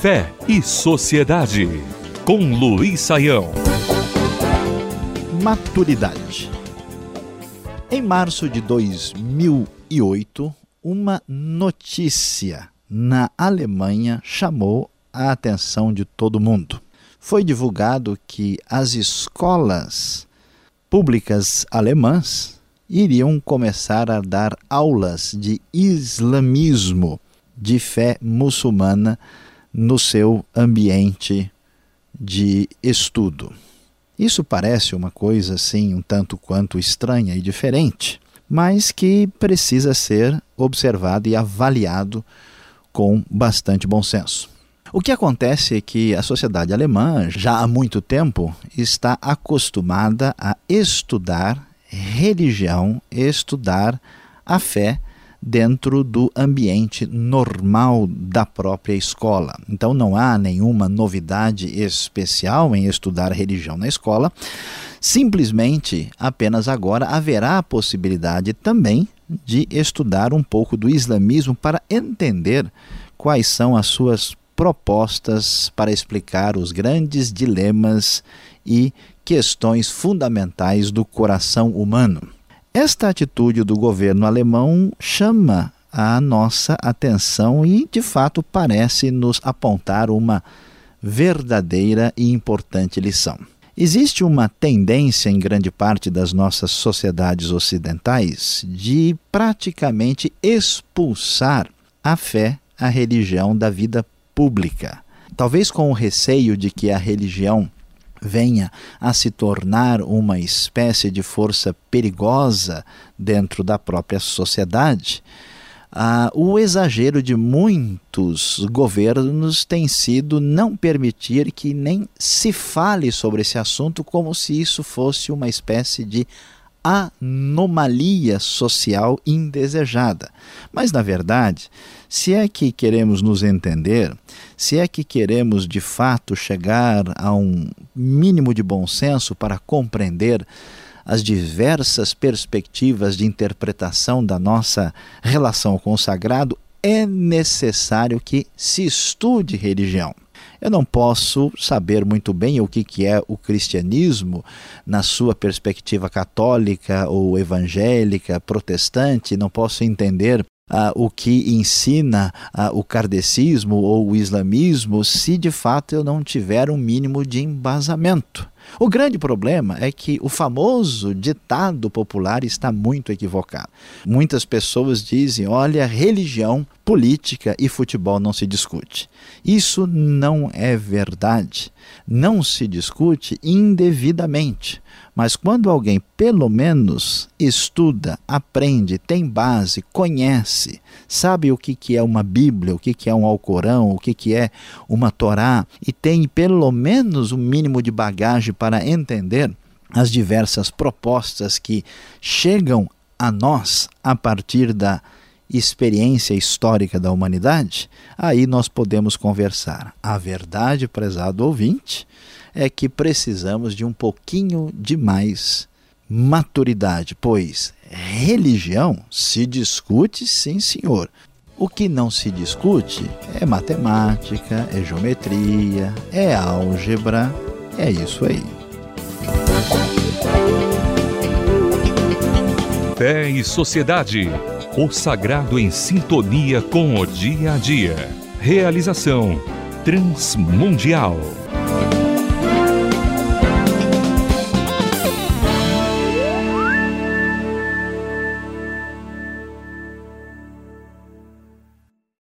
Fé e Sociedade, com Luiz Saião. Maturidade. Em março de 2008, uma notícia na Alemanha chamou a atenção de todo mundo. Foi divulgado que as escolas públicas alemãs iriam começar a dar aulas de islamismo, de fé muçulmana, no seu ambiente de estudo. Isso parece uma coisa assim um tanto quanto estranha e diferente, mas que precisa ser observado e avaliado com bastante bom senso. O que acontece é que a sociedade alemã, já há muito tempo, está acostumada a estudar religião, estudar a fé dentro do ambiente normal da própria escola. Então não há nenhuma novidade especial em estudar religião na escola. Simplesmente, apenas agora haverá a possibilidade também de estudar um pouco do islamismo para entender quais são as suas propostas para explicar os grandes dilemas e questões fundamentais do coração humano. Esta atitude do governo alemão chama a nossa atenção e, de fato, parece nos apontar uma verdadeira e importante lição. Existe uma tendência em grande parte das nossas sociedades ocidentais de praticamente expulsar a fé, a religião da vida pública. Talvez com o receio de que a religião venha a se tornar uma espécie de força perigosa dentro da própria sociedade, ah, o exagero de muitos governos tem sido não permitir que nem se fale sobre esse assunto como se isso fosse uma espécie de anomalia social indesejada. Mas, na verdade, se é que queremos nos entender, se é que queremos de fato chegar a um mínimo de bom senso para compreender as diversas perspectivas de interpretação da nossa relação com o sagrado, é necessário que se estude religião. Eu não posso saber muito bem o que, que é o cristianismo na sua perspectiva católica ou evangélica, protestante, não posso entender Uh, o que ensina uh, o kardecismo ou o islamismo se de fato eu não tiver um mínimo de embasamento. O grande problema é que o famoso ditado popular está muito equivocado. Muitas pessoas dizem: olha, religião, política e futebol não se discute. Isso não é verdade. Não se discute indevidamente. Mas quando alguém, pelo menos, estuda, aprende, tem base, conhece, sabe o que, que é uma Bíblia, o que, que é um Alcorão, o que, que é uma Torá, e tem pelo menos um mínimo de bagagem para entender as diversas propostas que chegam a nós a partir da experiência histórica da humanidade, aí nós podemos conversar. A verdade, prezado ouvinte, é que precisamos de um pouquinho de mais maturidade, pois religião se discute, sim, senhor. O que não se discute é matemática, é geometria, é álgebra, é isso aí. Fé e Sociedade. O sagrado em sintonia com o dia a dia. Realização Transmundial.